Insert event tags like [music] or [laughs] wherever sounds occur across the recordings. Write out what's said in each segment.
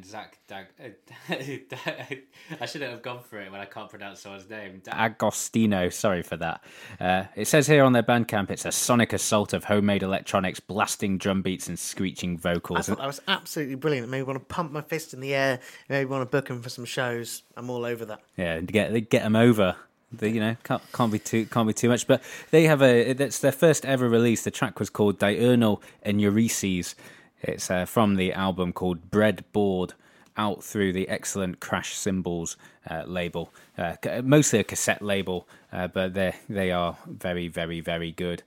And Zach Dag. Uh, [laughs] I shouldn't have gone for it when I can't pronounce someone's name. Agostino, sorry for that. Uh, it says here on their Bandcamp it's a sonic assault of homemade electronics, blasting drum beats and screeching vocals. I thought that was absolutely brilliant. It made me want to pump my fist in the air. It made me want to book them for some shows. I'm all over that. Yeah, get get them over. The, you know can't can't be too can't be too much. But they have a it's their first ever release. The track was called Diurnal and Enuresis. It's uh, from the album called Breadboard, out through the excellent Crash Cymbals uh, label. Uh, mostly a cassette label, uh, but they they are very very very good.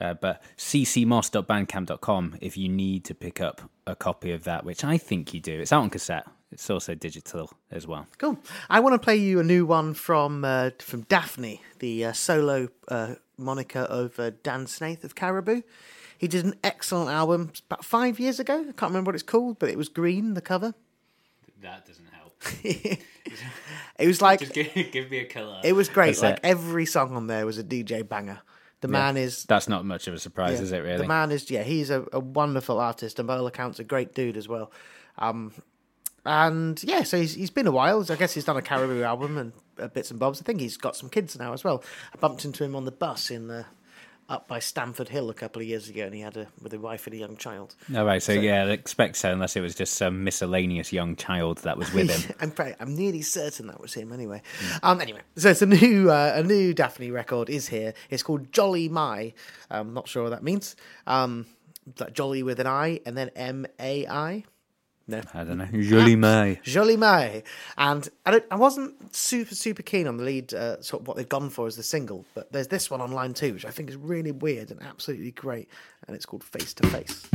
Uh, but ccmoss.bandcamp.com if you need to pick up a copy of that, which I think you do. It's out on cassette. It's also digital as well. Cool. I want to play you a new one from uh, from Daphni, the solo moniker of Dan Snaith of Caribou. He did an excellent album about five years ago. I can't remember what it's called, but it was green, the cover. That doesn't help. [laughs] [laughs] It was like, Just give, give me a colour. it was great. That's like it. every song on there was a DJ banger. The man is That's not much of a surprise, Yeah, is it? Really? The man is, yeah, he's a, a wonderful artist and by all accounts a great dude as well. Um, and yeah, so he's, he's been a while. I guess he's done a Caribou album and uh, bits and bobs. I think he's got some kids now as well. I bumped into him on the bus in the up by Stamford Hill a couple of years ago, and he had a with a wife and a young child. All right, so, yeah, I'd expect so, unless it was just some miscellaneous young child that was with him. [laughs] I'm pretty, I'm nearly certain that was him anyway. Um, anyway, so it's a new uh, a new Daphni record is here. It's called Jolly My. I'm not sure what that means. Um, like Jolly with an I and then M A I. No, I don't know. Joli Mai. Joli Mai. And I, don't, I wasn't super, super keen on the lead, uh, sort of what they've gone for as the single, but there's this one online too, which I think is really weird and absolutely great. And it's called Face to Face.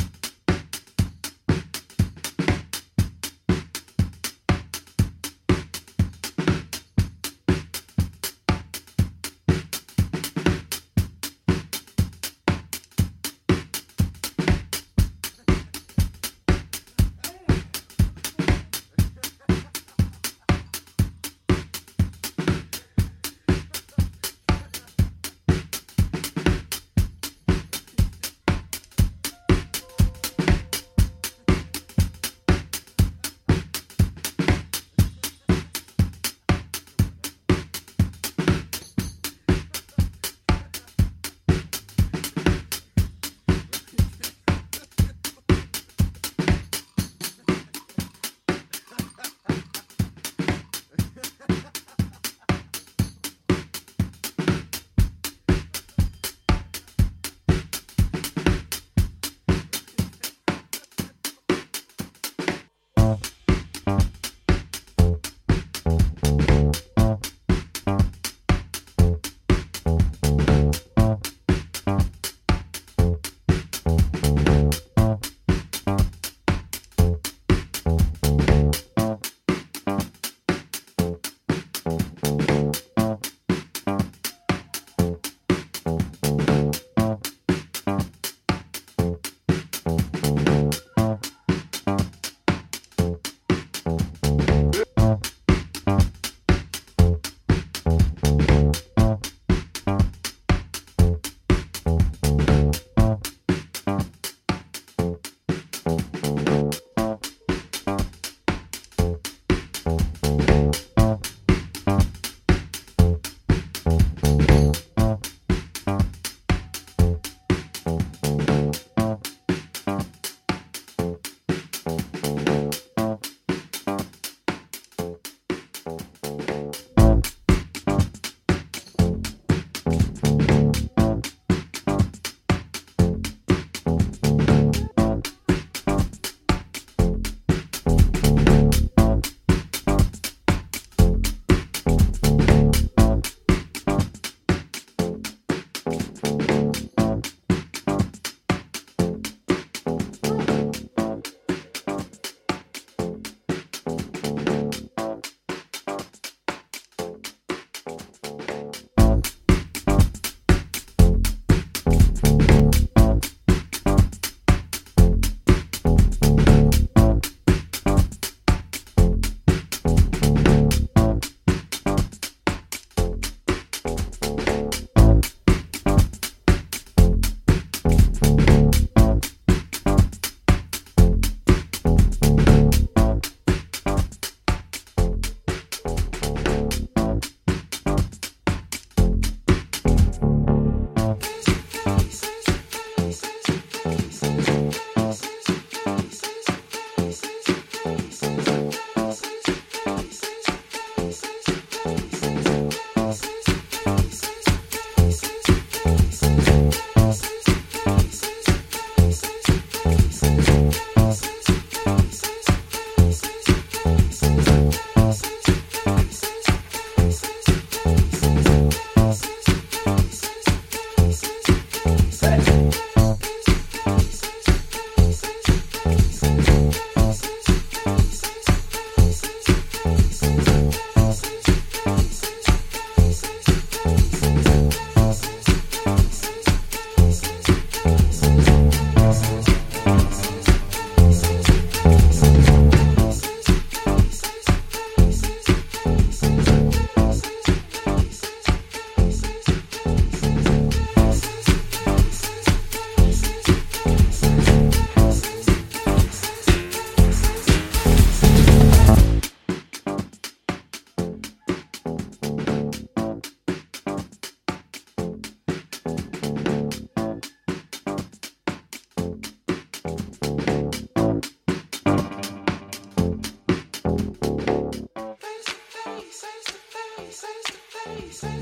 face.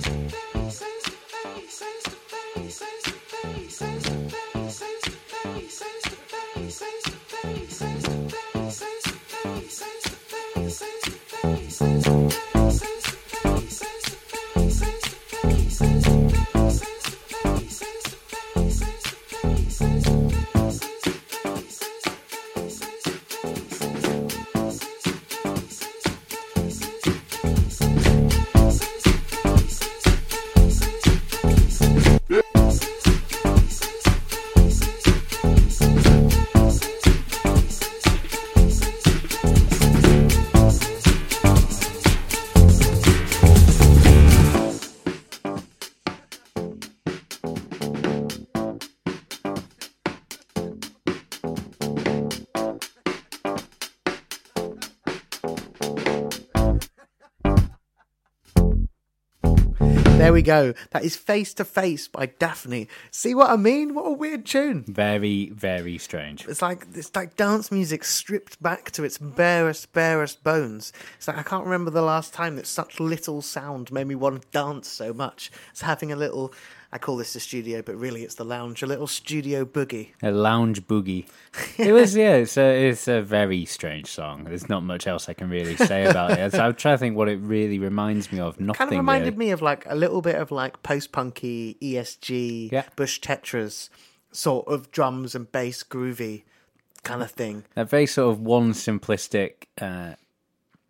There we go. That is Face to Face by Daphni. See what I mean? What a weird tune. Very, very strange. It's like it's like dance music stripped back to its barest, barest bones. It's like I can't remember the last time that such little sound made me want to dance so much. It's having a little. I call this the studio, but really it's the lounge. A little studio boogie. A lounge boogie. [laughs] It was yeah. It's a it's a very strange song. There's not much else I can really say about it. So I'm trying to think what it really reminds me of. Nothing. Kind of reminded really. me of like a little bit of like post punky ESG, Yeah. Bush Tetras sort of drums and bass groovy kind of thing. That very sort of one simplistic uh,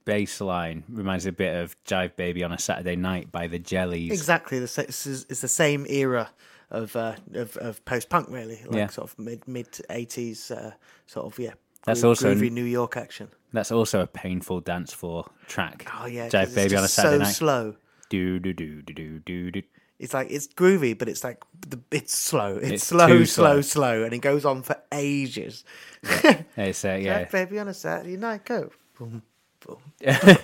bass line reminds me a bit of Jive Baby on a Saturday Night by the Jellies. Exactly, it's, it's the same era of uh, of, of post punk, really, like Yeah. sort of mid mid eighties, uh, sort of yeah. That's groov- also- groovy New York action. That's also a painful dance floor track. Oh yeah, Jive Baby on a Saturday so Night. So slow. Do do do do do do do. It's like it's groovy, but it's like the, it's slow. It's, It's slow, slow, slow. slow, and it goes on for ages. It's uh, [laughs] yeah. Jack baby on a Saturday night, go. Boom. [laughs]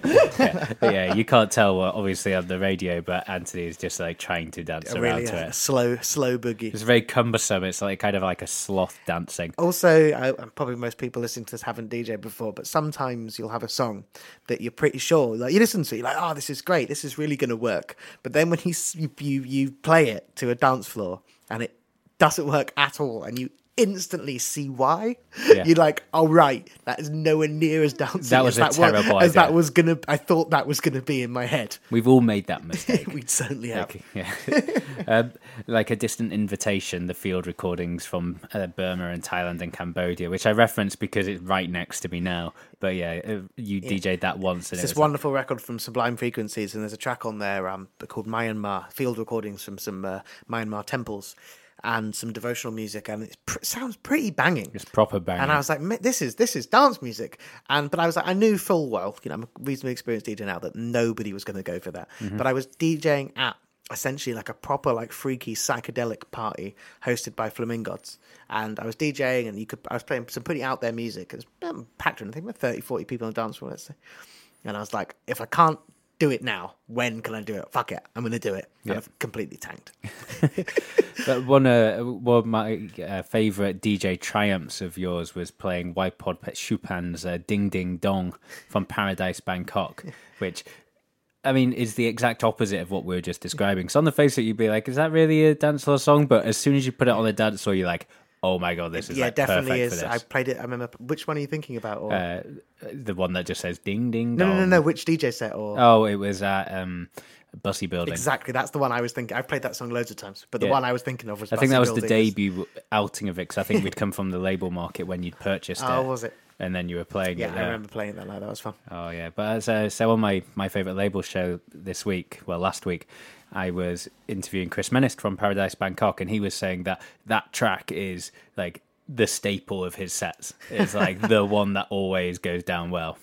But yeah, you can't tell what obviously on the radio, but Anthony is just like trying to dance around Really, to it. slow, slow boogie. It's very cumbersome. It's like kind of like a sloth dancing. Also, I, probably most people listening to this haven't DJed before, but sometimes you'll have a song that you're pretty sure, like you listen to, it, you're like, oh, this is great, this is really going to work. But then when you you you play it to a dance floor and it doesn't work at all, and you instantly see why, Yeah. you're like, oh right, that is nowhere near as dancing That was as a that terrible as that was gonna. I thought that was gonna be in my head. We've all made that mistake. [laughs] We'd certainly have. Like, yeah. [laughs] um, like a distant invitation, the field recordings from uh, Burma and Thailand and Cambodia, which I reference because it's right next to me now. But yeah, uh, you DJ'd that once, and It's it this was wonderful record from Sublime Frequencies, and there's a track on there um, called Myanmar, field recordings from some uh, Myanmar temples and some devotional music, and it pr- sounds pretty banging. it's proper banging. And I was like, "This is this is dance music," and but I was like, I knew full well, you know, I'm a reasonably experienced DJ now, that nobody was going to go for that. Mm-hmm. But I was DJing at essentially like a proper like freaky psychedelic party hosted by Flamingods. And I was DJing, and you could I was playing some pretty out there music. It was um, packed in, I think, about 30, 40 people on the dance floor, let's say. And I was like, if I can't do it now, when can I do it? Fuck it, I'm going to do it. Yeah. I've completely tanked. [laughs] But one, uh, one of my uh, favorite DJ triumphs of yours was playing Pod Pet Chupin's uh, "Ding Ding Dong" from Paradise Bangkok, [laughs] which I mean is the exact opposite of what we were just describing. So on the face of it, you'd be like, "Is that really a dance floor song?" But as soon as you put it on the dance floor, you're like, "Oh my god, this is yeah, like, definitely is. I played it. I remember. Which one are you thinking about? Or Uh, the one that just says "Ding Ding no, Dong." no, no, no. Which DJ set? Or Oh, it was at um, Bussey Building. exactly. That's the one I was thinking. I've played that song loads of times, but the Yeah. one I was thinking of was. I think Bussey that was the debut outing of it because I think we'd come from the label market when you'd purchased [laughs] Oh, it. was it? And then you were playing Yeah, it. I remember playing that night. That was fun. Oh yeah, but as uh, so on my my favorite label show this week, well last week, I was interviewing Chris Menist from Paradise Bangkok, and he was saying that that track is like the staple of his sets. It's like [laughs] the one that always goes down well.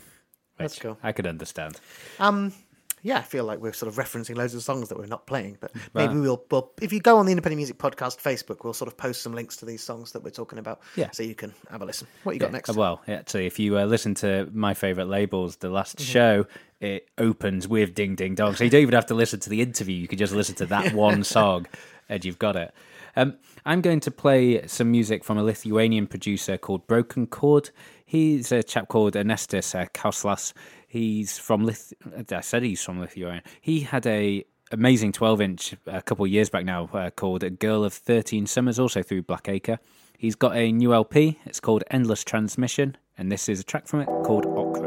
That's cool. I could understand. Um, yeah, I feel like we're sort of referencing loads of songs that we're not playing, but maybe we'll, we'll. If you go on the Independent Music Podcast Facebook, we'll sort of post some links to these songs that we're talking about. Yeah. so you can have a listen. What you got next? Uh, Well, actually, if you uh, listen to my favorite labels, the last Mm-hmm. show, it opens with "Ding Ding Dong," so you don't even have to listen to the interview. You can just listen to that [laughs] one song, and you've got it. Um, I'm going to play some music from a Lithuanian producer called Broken Chord. He's a chap called Ernestus uh, Kauslas. He's from Lith. I said he's from Lithuania. He had a amazing 12 inch a couple of years back now uh, called "A Girl of 13 Summers," also through Black Acre. He's got a new LP. It's called Endless Transmission, and this is a track from it called Okra.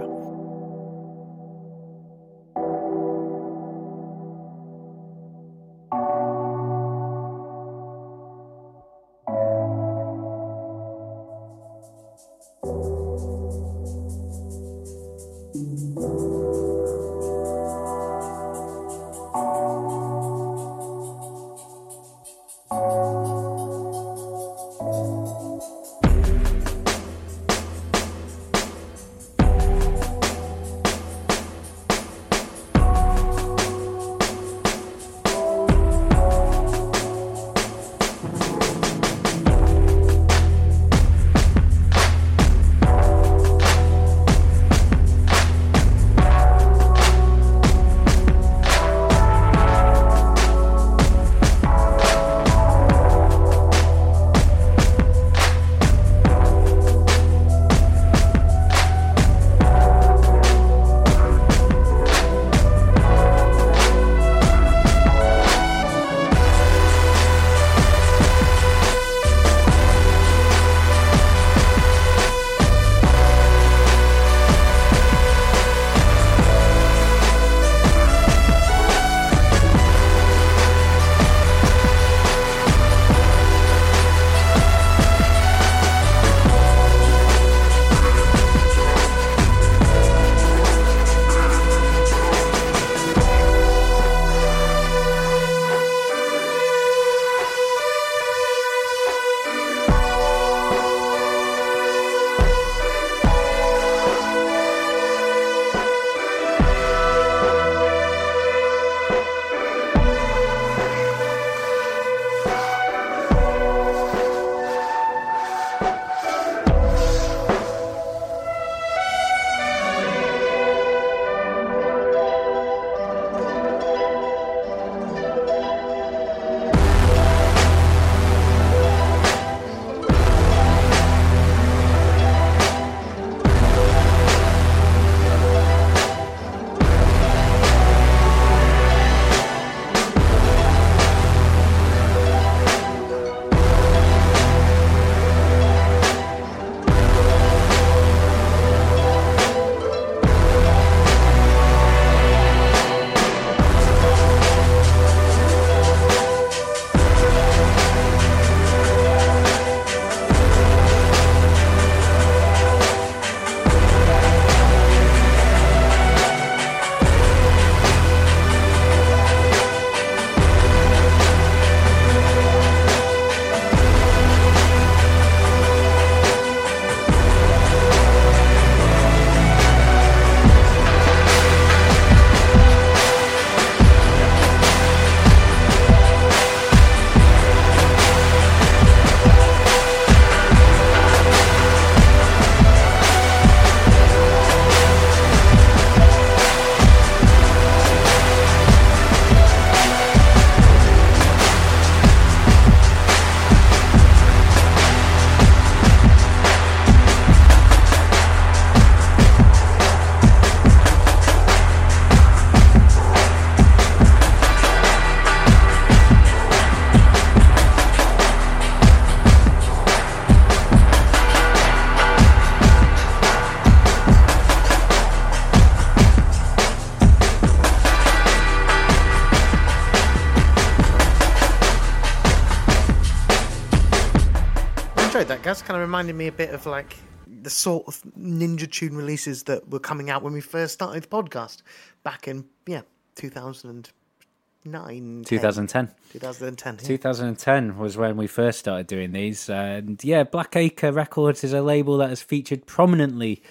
That's kind of reminded me a bit of like the sort of Ninja Tune releases that were coming out when we first started the podcast back in yeah 2009 2010 2010 yeah. 2010 was when we first started doing these and yeah Black Acre Records is a label that has featured prominently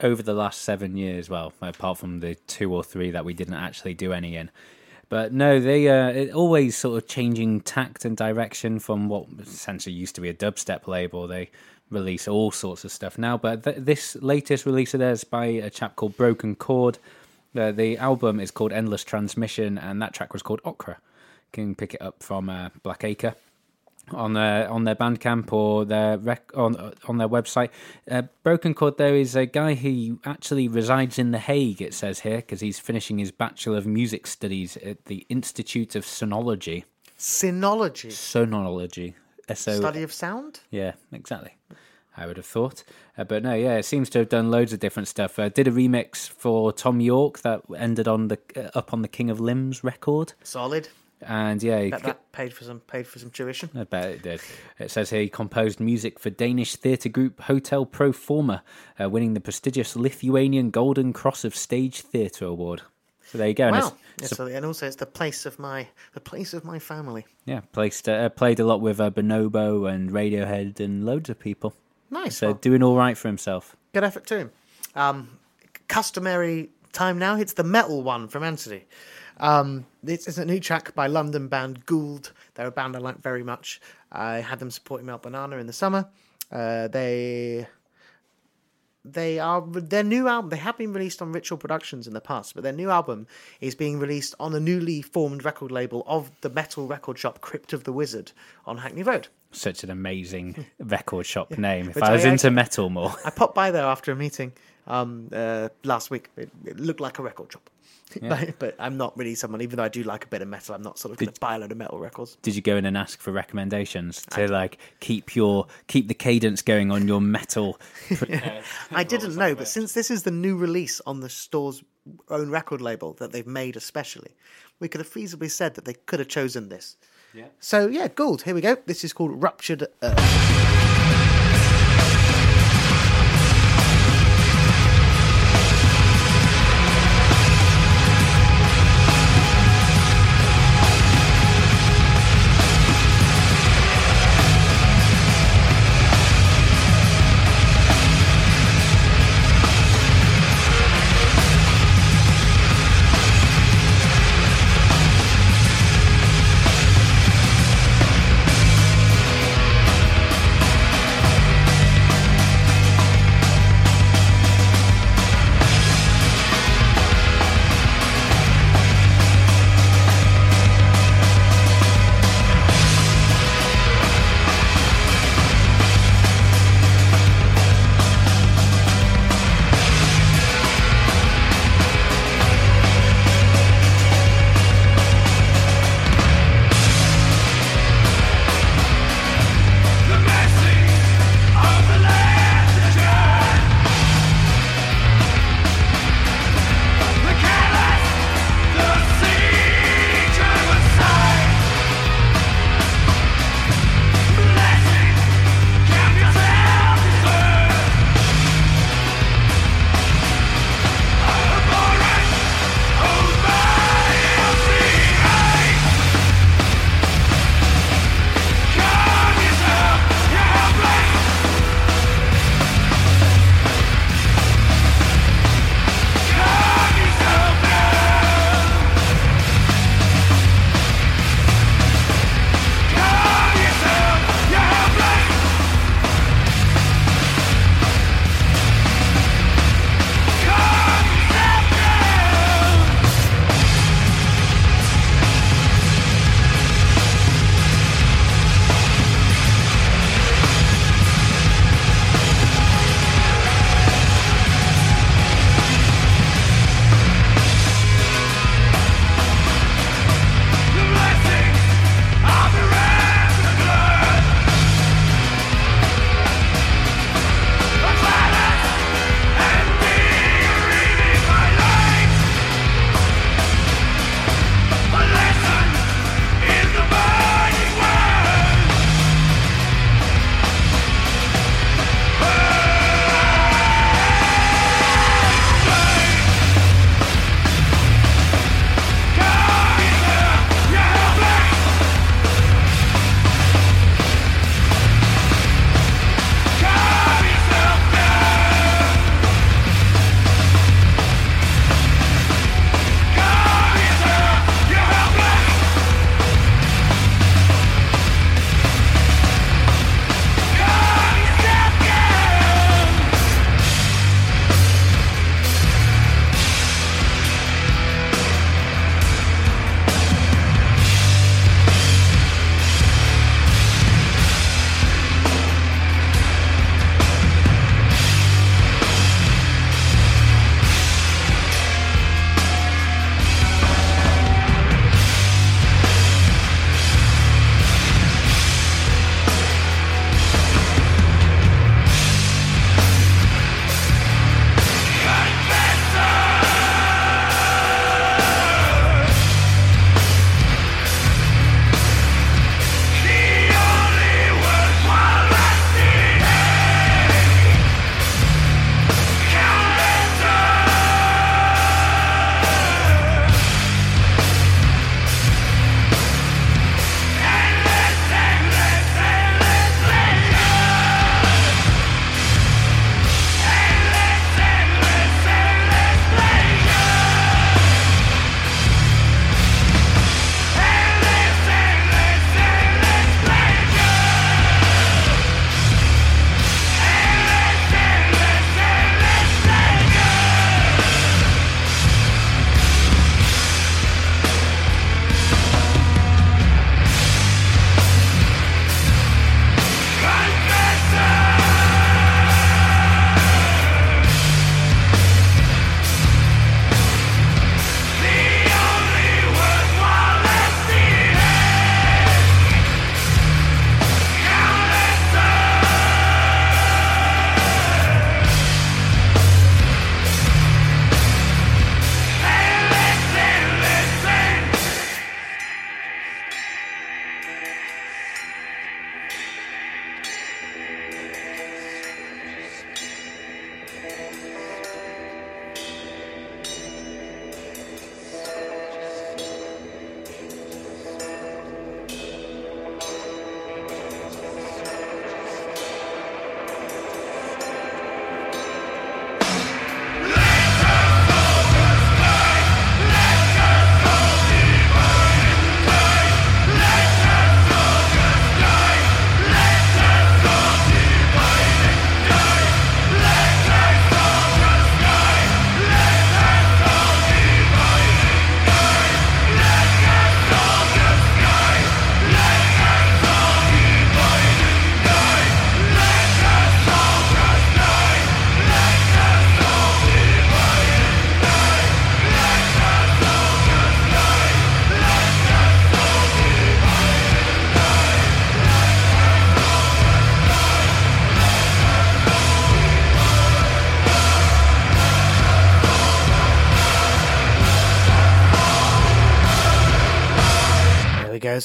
over the last 7 years well apart from the two or three that we didn't actually do any in but no, they uh, always sort of changing tact and direction from what essentially used to be a dubstep label. They release all sorts of stuff now. But th- this latest release of theirs by a chap called Broken Chord. Uh, the album is called Endless Transmission, and that track was called Okra. You can pick it up from uh, Black Acre on their on their Bandcamp or their rec- on on their website. Uh, Broken Chord there is a guy who actually resides in the Hague. It says here because he's finishing his Bachelor of Music Studies at the Institute of Sonology. Sinology. Sonology. so Study of sound. yeah, exactly. I would have thought, uh, but no, yeah, it seems to have done loads of different stuff. Uh, did a remix for Thom Yorke that ended on the uh, up on the King of Limbs record, Solid. And yeah, he Bet that paid for some paid for some tuition. I bet it did. It says here he composed music for Danish theatre group Hotel Pro Forma, uh, winning the prestigious Lithuanian Golden Cross of Stage Theatre Award. So there you go. And Wow. Yeah, so, and also, it's the place of my the place of my family. yeah, placed, uh, played a lot with uh, Bonobo and Radiohead and loads of people. Nice. So well, doing all right for himself. good effort to him. Um, customary time now. It's the metal one from Anthony. Um, this is a new track by London band Ghold. They're a band I like very much. I had them supporting Melt Banana in the summer. Uh, they they are their new album. They have been released on Ritual Productions in the past, but their new album is being released on a newly formed record label of the metal record shop Crypt of the Wizard on Hackney Road. Such an amazing [laughs] record shop name. If Which I was I into metal more, I popped by there after a meeting um, uh, last week. It, it looked like a record shop. But, but I'm not really someone, even though I do like a bit of metal, I'm not sort of going to buy a load of metal records. did you go in and ask for recommendations to like keep your keep the cadence going on your metal? [laughs] [laughs] I didn't know, but since this is the new release on the store's own record label that they've made especially, we could have feasibly said that they could have chosen this. Yeah. So, yeah, Ghold, here we go. This is called Ruptured Earth.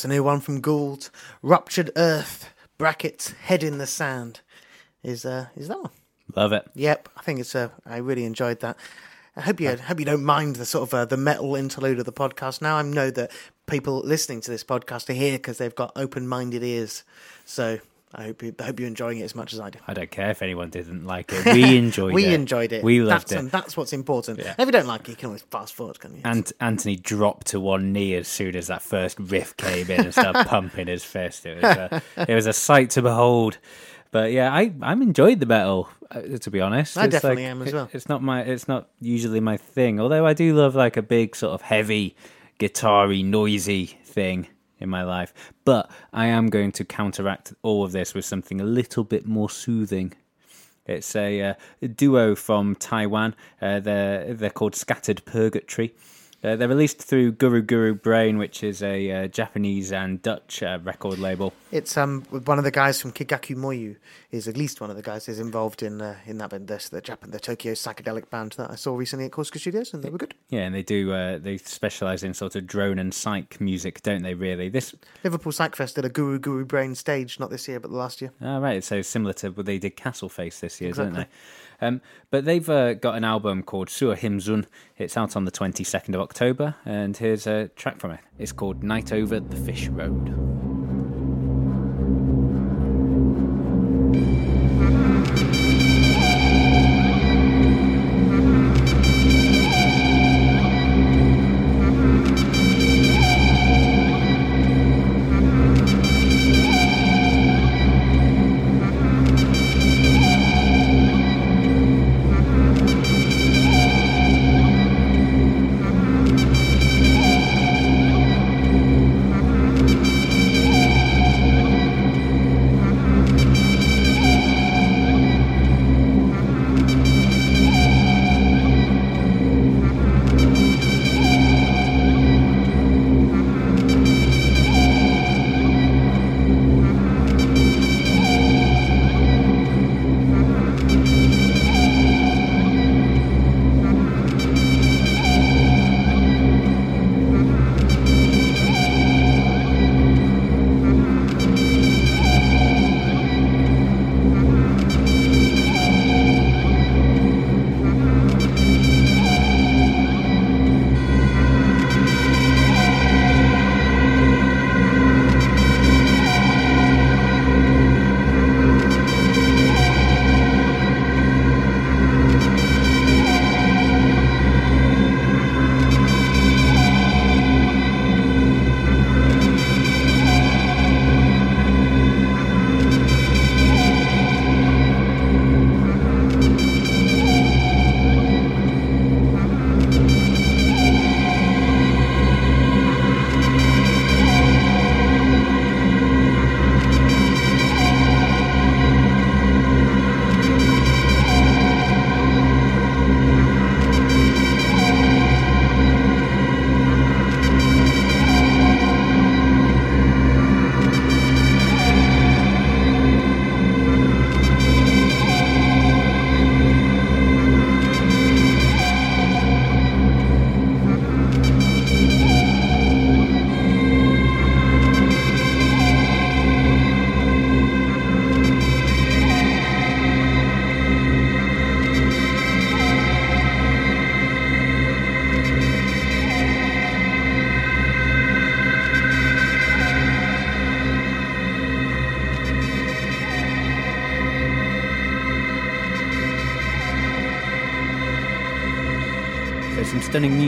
Goes, the new one from Ghold. Ruptured Earth, brackets, head in the sand. Is uh is that one? Love it. Yep, I think it's uh I really enjoyed that. I hope you I hope you don't mind the sort of uh, the metal interlude of the podcast. Now I know that people listening to this podcast are here because they've got open-minded ears. So I hope you, I hope you're enjoying it as much as I do. I don't care if anyone didn't like it. We [laughs] enjoyed we it. We enjoyed it. We loved that's, it. And that's what's important. Yeah. If you don't like it, you can always fast forward, can you? And Anthony dropped to one knee as soon as that first riff came in and started [laughs] pumping his fist. It was a, it was a sight to behold. But yeah, I I'm enjoyed the metal. uh, To be honest, I It's definitely like- am as well. It's not my. It's not usually my thing. Although I do love like a big sort of heavy, guitar-y, noisy thing in my life. But I am going to counteract all of this with something a little bit more soothing. It's a, uh, duo from Taiwan. Uh, they're they're called Scattered Purgatory. Uh, they're released through Guru Guru Brain, which is a uh, Japanese and Dutch uh, record label. It's um one of the guys from Kikagaku Moyo is at least one of the guys is involved in uh, in that band, this the Japan the Tokyo psychedelic band that I saw recently at Corsica Studios, and they were good. Yeah, and they do uh, they specialize in sort of drone and psych music, don't they? Really, this Liverpool Psych Fest did a Guru Guru Brain stage, not this year but the last year. Oh, right. So similar to what they did Castle Face this year, Exactly. didn't they? Um, but they've uh, got an album called Sua Himzun. It's out on the 22nd of October, and here's a track from it. It's called Night Over the Fish Road.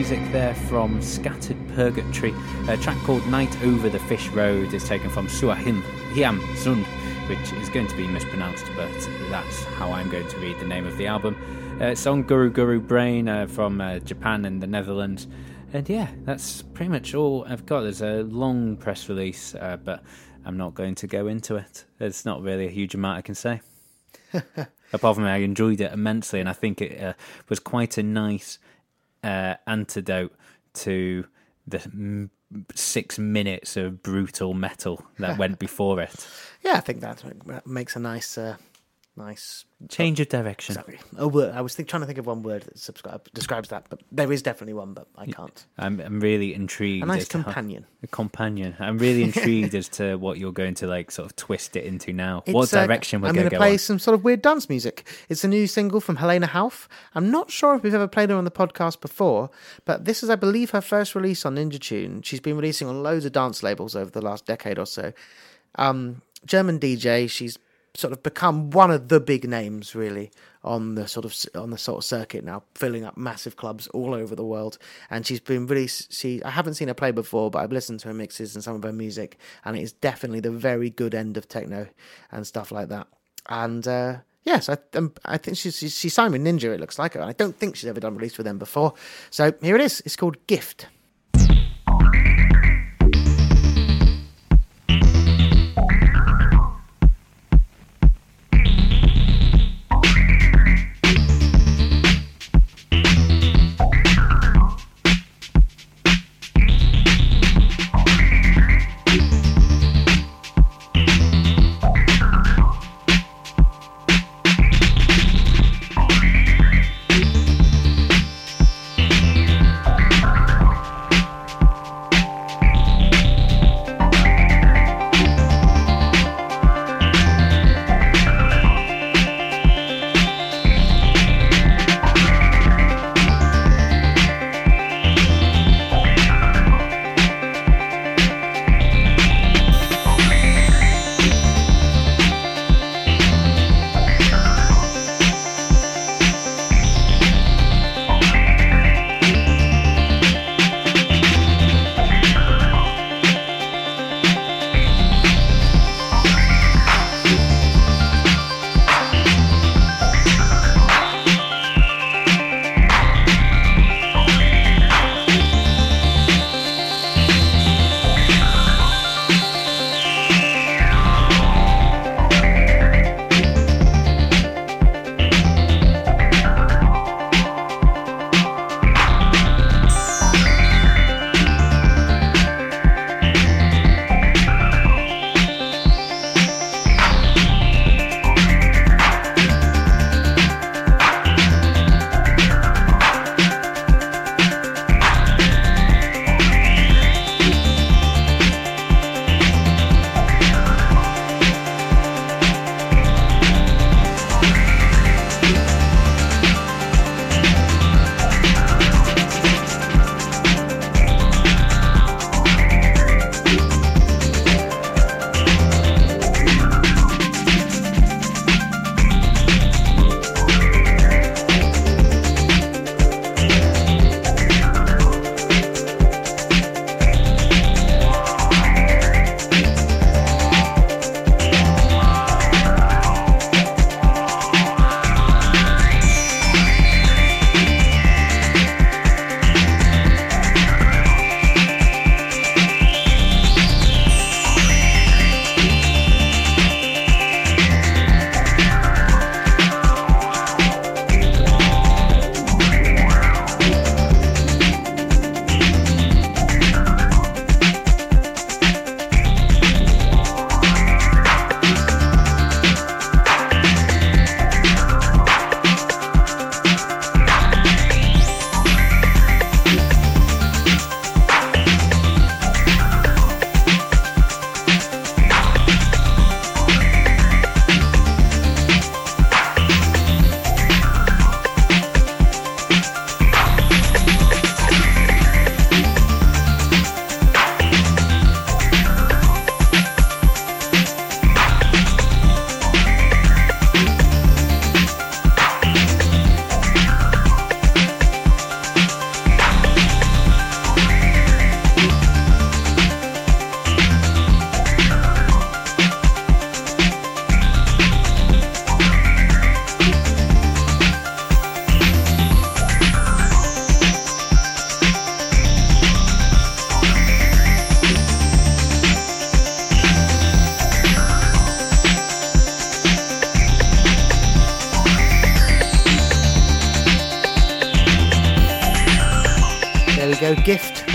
Music there from Scattered Purgatory. A track called Night Over the Fish Road is taken from Suahim Hiam Sun, which is going to be mispronounced, but that's how I'm going to read the name of the album. Uh, it's on Guruguru Brain uh, from uh, Japan and the Netherlands. And yeah, that's pretty much all I've got. There's a long press release, uh, but I'm not going to go into it. It's not really a huge amount I can say. [laughs] Apart from I enjoyed it immensely, and I think it uh, was quite a nice uh, antidote to the mm, six minutes of brutal metal that [laughs] went before it. Yeah, I think that makes a nice uh, nice Change of direction. Exactly. A word. I was think, trying to think of one word that subscribe, describes that, but there is definitely one, but I can't. I'm, I'm really intrigued. A nice as to how- companion. a companion. I'm really [laughs] intrigued as to what you're going to like sort of twist it into now. what It's, uh, direction we're I'm going going to go play on. some sort of weird dance music. It's a new single from Helena Hauff. I'm not sure if we've ever played her on the podcast before, but this is, I believe, her first release on Ninja Tune. She's been releasing on loads of dance labels over the last decade or so. Um, German DJ. She's sort of become one of the big names, really, on the sort of on the sort of circuit now, filling up massive clubs all over the world. And she's been really. She I haven't seen her play before, but I've listened to her mixes and some of her music, and it is definitely the very good end of techno and stuff like that. And uh, yes, I um, I think she's she's she signed with Ninja. It looks like her. And I don't think she's ever done release with them before. So here it is. It's called Gift.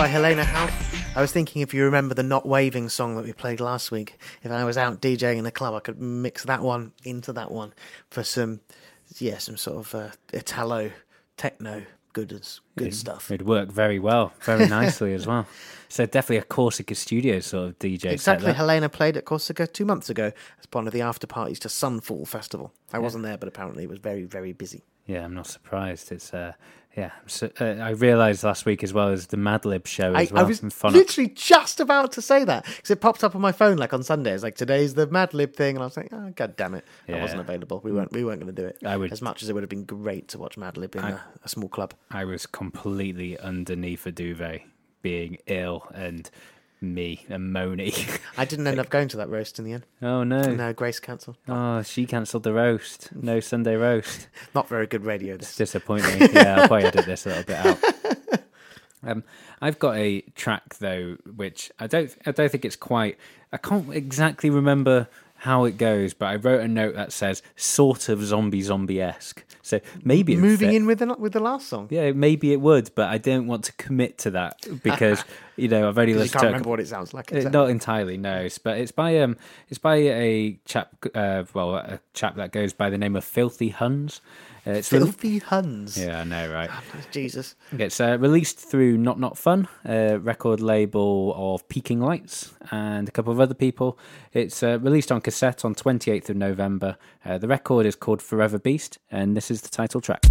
By Helena Hauff. I was thinking if you remember the not waving song that we played last week, if I was out DJing in a club, I could mix that one into that one for some, yeah, some sort of uh, Italo techno good good stuff. It'd work very well, very [laughs] nicely as well. So definitely a Corsica studio sort of DJ. Exactly. Helena played at Corsica two months ago as part of the after parties to Sunfall Festival. I wasn't there, but apparently it was very very busy. Yeah, I'm not surprised. It's uh, yeah. So, uh, I realised last week as well as the Madlib show as I, well. I was literally just about to say that because it popped up on my phone like on Sunday. It's like today's the Madlib thing, and I was like, oh god damn it, I Yeah. wasn't available. We weren't we weren't going to do it. I would- as much as it would have been great to watch Madlib in a, a small club. I was completely underneath a duvet, being ill and me and moany. I didn't end up going to that roast in the end. [laughs] oh no. No, Grace cancelled. Oh, she cancelled the roast. No Sunday roast. [laughs] Not very good radio. It's disappointing. yeah, I'll probably edit this a little bit out. [laughs] Um, I've got a track though, which I don't, I don't think it's quite. I can't exactly remember how it goes, but I wrote a note that says sort of zombie zombie esque. So maybe Moving fit. in with the with the last song. Yeah, maybe it would, but I don't want to commit to that because you know I've only 'Cause You listened can't to remember what it sounds like. uh, exactly. Not entirely, no. But it's by um, it's by a chap, uh, well, a chap that goes by the name of Filthy Huns. Uh, it's re- Filthy Huns. yeah, I know, right? Jesus. It's uh, released through Not Not Fun, a record label of Peaking Lights and a couple of other people. It's uh, released on cassette on 28th of November. Uh, the record is called Forever Beast, and this is the title track.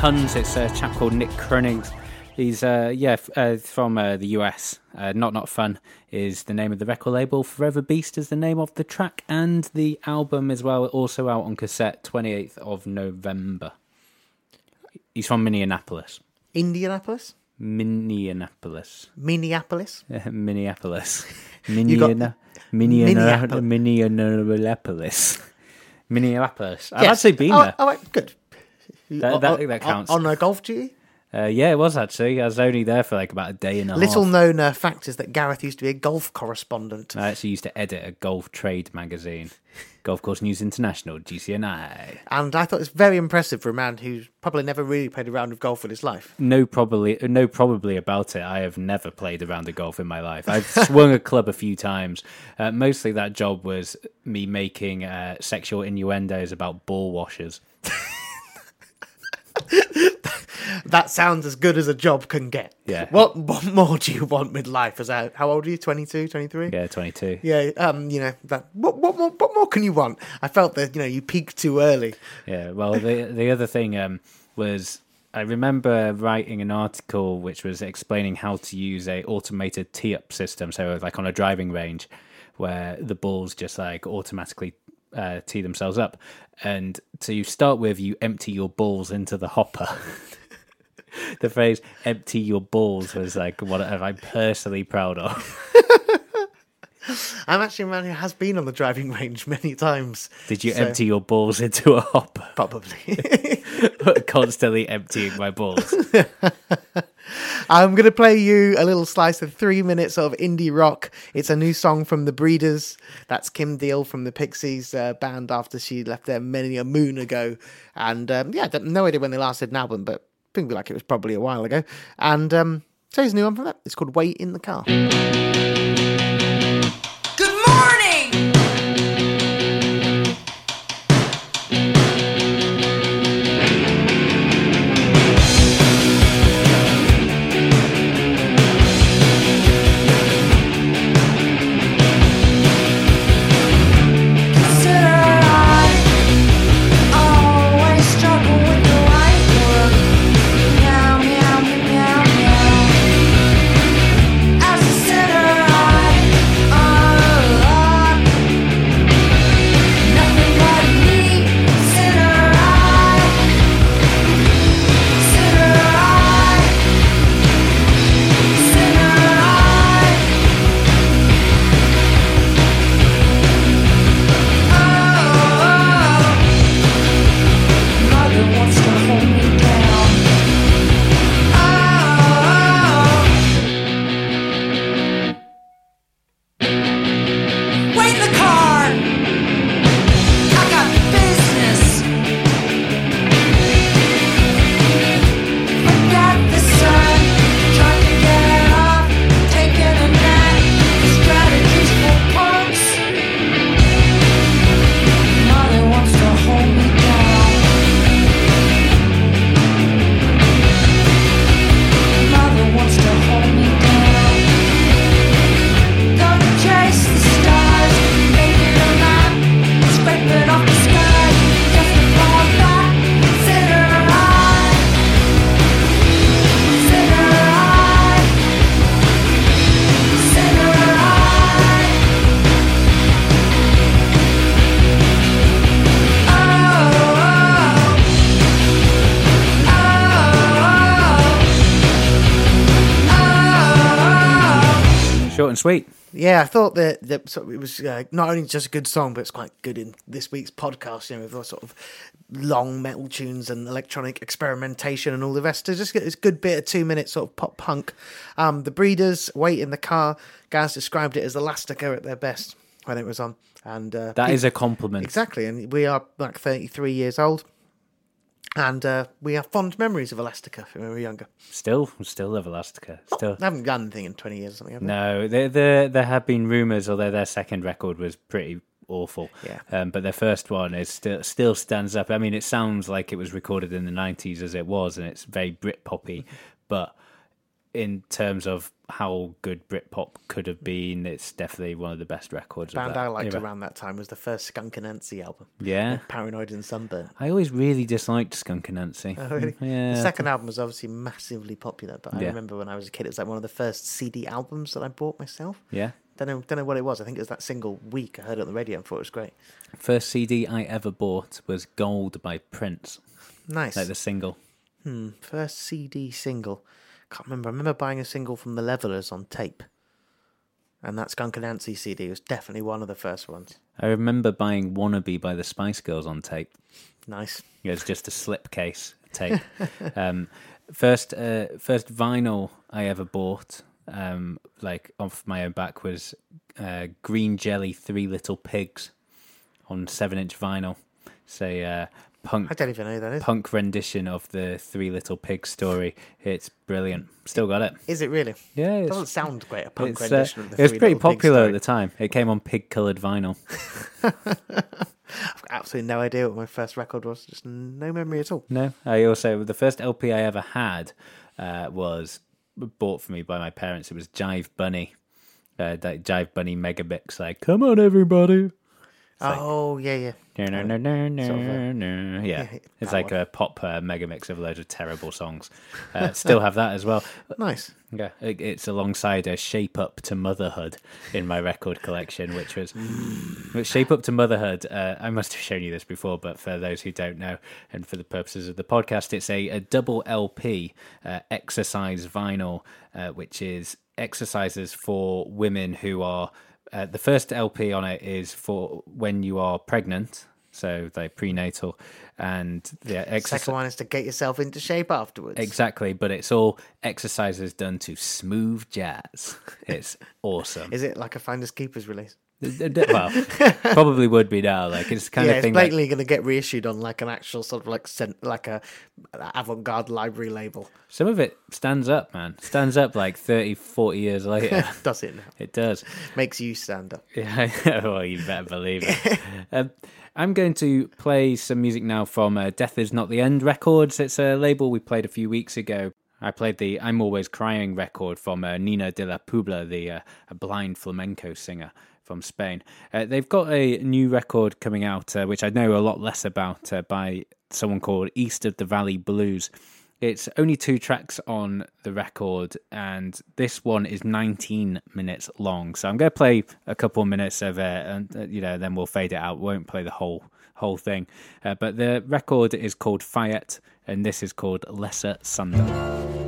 Huns. It's a chap called Nick Krunings. He's uh, yeah f- uh, from uh, the US. Uh, not not fun is the name of the record label. Forever Beast is the name of the track, and the album as well. Also out on cassette, twenty eighth of November. He's from Minneapolis. Indianapolis, Minneapolis. Minneapolis. [laughs] Minneapolis. [laughs] Minneapolis. Minneapolis. Minneapolis. Minneapolis. I've actually been oh, there. Oh, good. That- On- that- on- that counts. On, a golf duty. Uh, yeah, it was actually. I was only there for like about a day and a half. Little half. known uh, fact is that Gareth used to be a golf correspondent. I actually used to edit a golf trade magazine, Golf Course News International, GCNI. And I thought it's very impressive for a man who's probably never really played a round of golf in his life. No, probably, no, probably about it. I have never played a round of golf in my life. I've [laughs] swung a club a few times. Uh, mostly, that job was me making uh, sexual innuendos about ball washers. [laughs] [laughs] That sounds as good as a job can get. Yeah. What, what more do you want with life? As a, how old are you? 22, 23? Yeah, twenty-two. Yeah, um, you know that. What, what more? What more can you want? I felt that you know you peaked too early. Yeah. Well, the the other thing um, was I remember writing an article which was explaining how to use a automated tee up system. So like on a driving range, where the balls just like automatically uh, tee themselves up, and to start with, you empty your balls into the hopper. [laughs] the phrase "empty your balls" was like what I'm personally proud of. [laughs] I'm actually a man who has been on the driving range many times. Did you So- empty your balls into a hopper? Probably. [laughs] Constantly emptying my balls. I'm going to play you a little slice of three minutes of indie rock. It's a new song from The Breeders. That's Kim Deal from the Pixies uh, band after she left there many a moon ago. And um, yeah, no idea when they last did an album, but think like it was probably a while ago. And um, so here's a new one from that. It's called Wait in the Car. Sweet. Yeah, I thought that, that sort of, it was uh, not only just a good song, but it's quite good in this week's podcast. You know, with all sort of long metal tunes and electronic experimentation and all the rest. It's just it's a good bit of two minutes sort of pop punk. Um, the Breeders, Wait in the Car. Gaz described it as Elastica at their best when it was on, and uh, That pe- is a compliment. exactly. And we are like thirty three years old, and uh, we have fond memories of Elastica when we were younger. Still, still love Elastica. Still. They haven't done anything in twenty years or something. Have they? No, there, there, there have been rumours, although their second record was pretty awful. Yeah. Um, but their first one is still still stands up. I mean, it sounds like it was recorded in the '90s as it was, and it's very Brit poppy. But in terms of how good Britpop could have been. It's definitely one of the best records. band of that I liked era. around that time was the first Skunk Anansie album, Yeah, Paranoid and Sunburn. I always really disliked Skunk Anansie. Oh, really? Yeah, The second album was obviously massively popular, but I Yeah. remember when I was a kid, it was like one of the first CD albums that I bought myself. yeah. Don't know, don't know what it was. I think it was that single week. I heard it on the radio and thought it was great. First CD I ever bought was Gold by Prince, Nice. like the single. Hmm, first CD single. Can't remember. I remember buying a single from the Levellers on tape, and that Skunk Anansie CD was definitely one of the first ones. I remember buying Wannabe by the Spice Girls on tape. Nice. It was just a slipcase tape. [laughs] um, first, uh, first vinyl I ever bought, um, like off my own back, was uh, Green Jelly Three Little Pigs on seven-inch vinyl. It's a uh, punk I don't even know who that is. punk rendition of the Three Little Pigs story. It's brilliant. Still got it. Is it really? Yeah, It doesn't sound great. A punk it's, uh, rendition of the it was Three pretty Little Pigs popular at story. the time. It came on pig-coloured vinyl. [laughs] I've got absolutely no idea what my first record was. Just no memory at all. No, I also the first LP I ever had uh, was bought for me by my parents. It was Jive Bunny, uh, that Jive Bunny Megamix. Like, come on, everybody! Oh yeah, yeah. No, no, no, no, no, sort of no. Yeah, yeah, it's like one. a pop uh, megamix of loads of terrible songs. Uh, still have that as well. Nice. Yeah, it, it's alongside a Shape Up to Motherhood in my record collection, which was which Shape Up to Motherhood. Uh, I must have shown you this before, but for those who don't know, and for the purposes of the podcast, it's a, a double LP uh, exercise vinyl, uh, which is exercises for women who are. Uh, the first LP on it is for when you are pregnant, so they're prenatal, and the exercise. Second one is to get yourself into shape afterwards. Exactly, but it's all exercises done to smooth jazz. It's [laughs] awesome. Is it like a Finders Keepers release? Well, [laughs] probably would be now. Like it's kind yeah, of it's thing. That, blatantly going to get reissued on like an actual sort of like like a avant-garde library label. some of it stands up, man. Stands up like 30, 40 years later. [laughs] Does it now? it does. Makes you stand up. Yeah, [laughs] well, you better believe it. um, I'm going to play some music now from uh, Death Is Not the End Records. It's a label we played a few weeks ago. I played the I'm Always Crying record from uh, Niña de la Puebla, the uh, a blind flamenco singer from Spain. Uh, they've got a new record coming out, uh, which I know a lot less about, uh, by someone called East of the Valley Blues. It's only two tracks on the record, and this one is 19 minutes long. So I'm going to play a couple of minutes of it, and uh, you know, then we'll fade it out. Won't play the whole whole thing. Uh, but the record is called Fayette, and this is called Lesser Sunday.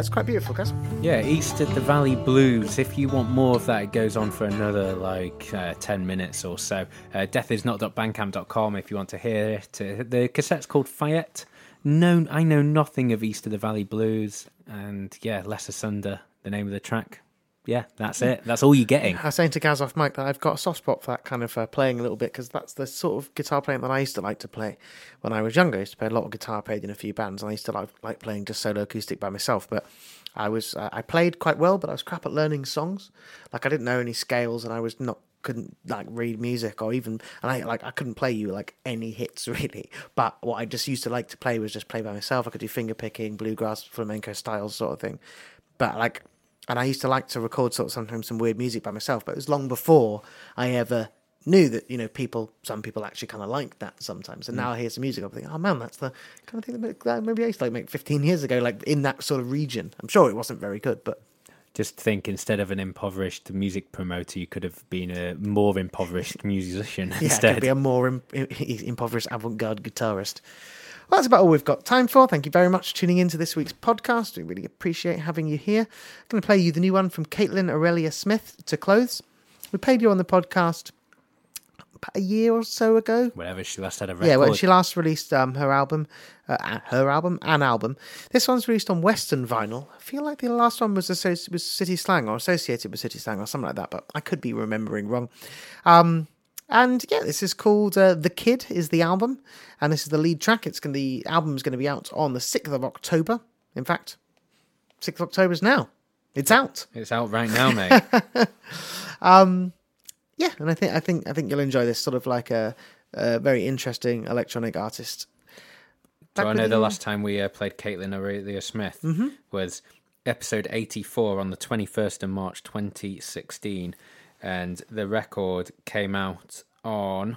It's quite beautiful, guys. Yeah, East of the Valley Blues. If you want more of that, it goes on for another like uh, 10 minutes or so. Uh, deathisnot.bandcamp.com if you want to hear it. Uh, the cassette's called Fayette. No, I know nothing of East of the Valley Blues. And yeah, Less Asunder, the name of the track. Yeah, that's it. That's all you're getting. I was saying to Gaz off mic that I've got a soft spot for that kind of uh, playing a little bit because that's the sort of guitar playing that I used to like to play when I was younger. I used to play a lot of guitar, played in a few bands, and I used to like, like playing just solo acoustic by myself. But I was uh, I played quite well, but I was crap at learning songs. Like I didn't know any scales, and I was not couldn't like read music or even and I like I couldn't play you like any hits [laughs] really. But what I just used to like to play was just play by myself. I could do finger picking, bluegrass, flamenco styles sort of thing. But like and I used to like to record sort of sometimes some weird music by myself, but it was long before I ever knew that, you know, people, some people actually kind of like that sometimes. And mm. now I hear some music, I'm thinking, oh man, that's the kind of thing that maybe I used to like make 15 years ago, like in that sort of region. I'm sure it wasn't very good, but Just think instead of an impoverished music promoter, you could have been a more impoverished [laughs] musician yeah, instead. could be a more im- im- impoverished avant-garde guitarist. Well, that's about all we've got time for. Thank you very much for tuning in to this week's podcast. We really appreciate having you here. I'm going to play you the new one from Kaitlyn Aurelia Smith to Clothes. We played you on the podcast about a year or so ago. Whenever she last had a record. Yeah, when she last released um, her album, uh, her album, an album. This one's released on Western vinyl. I feel like the last one was associ- was City Slang or associated with City Slang or something like that, but I could be remembering wrong. Um, and yeah, this is called uh, "The Kid" is the album, and this is the lead track. It's going the album's going to be out on the sixth of October. In fact, sixth of October is now. It's out. It's out right now, mate. [laughs] Yeah, and I think I think I think you'll enjoy this sort of like a, a very interesting electronic artist. Do I know the last time we uh, played Kaitlyn Aurelia Smith Mm-hmm. was episode 84 on the 21st of March 2016. And the record came out on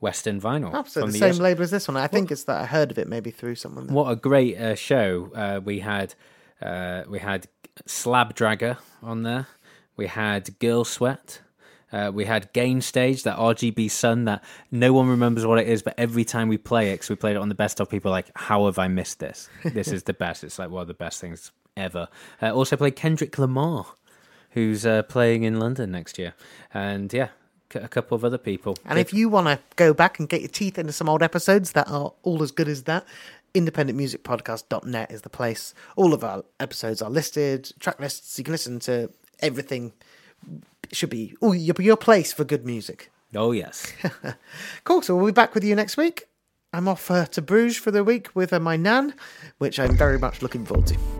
Western Vinyl. So from the, the same label as this one. I think it's that I heard of it maybe through someone. What a great uh, show uh, we had! Uh, we had Slabdragger on there. We had Girl Sweat. Uh, we had Gain Stage, that RGB Sun that no one remembers what it is, but every time we play it, because we played it on the best of, people like, how have I missed this? This is the best. It's like one of the best things ever. Uh, also played Kendrick Lamar, who's uh, playing in London next year. And yeah, a couple of other people. And if you want to go back and get your teeth into some old episodes that are all as good as that, independentmusicpodcast.net is the place. All of our episodes are listed, track lists. You can listen to everything. It should be oh, your, your place for good music. Oh, yes. [laughs] Cool. So we'll be back with you next week. I'm off uh, to Bruges for the week with uh, my nan, which I'm very much looking forward to.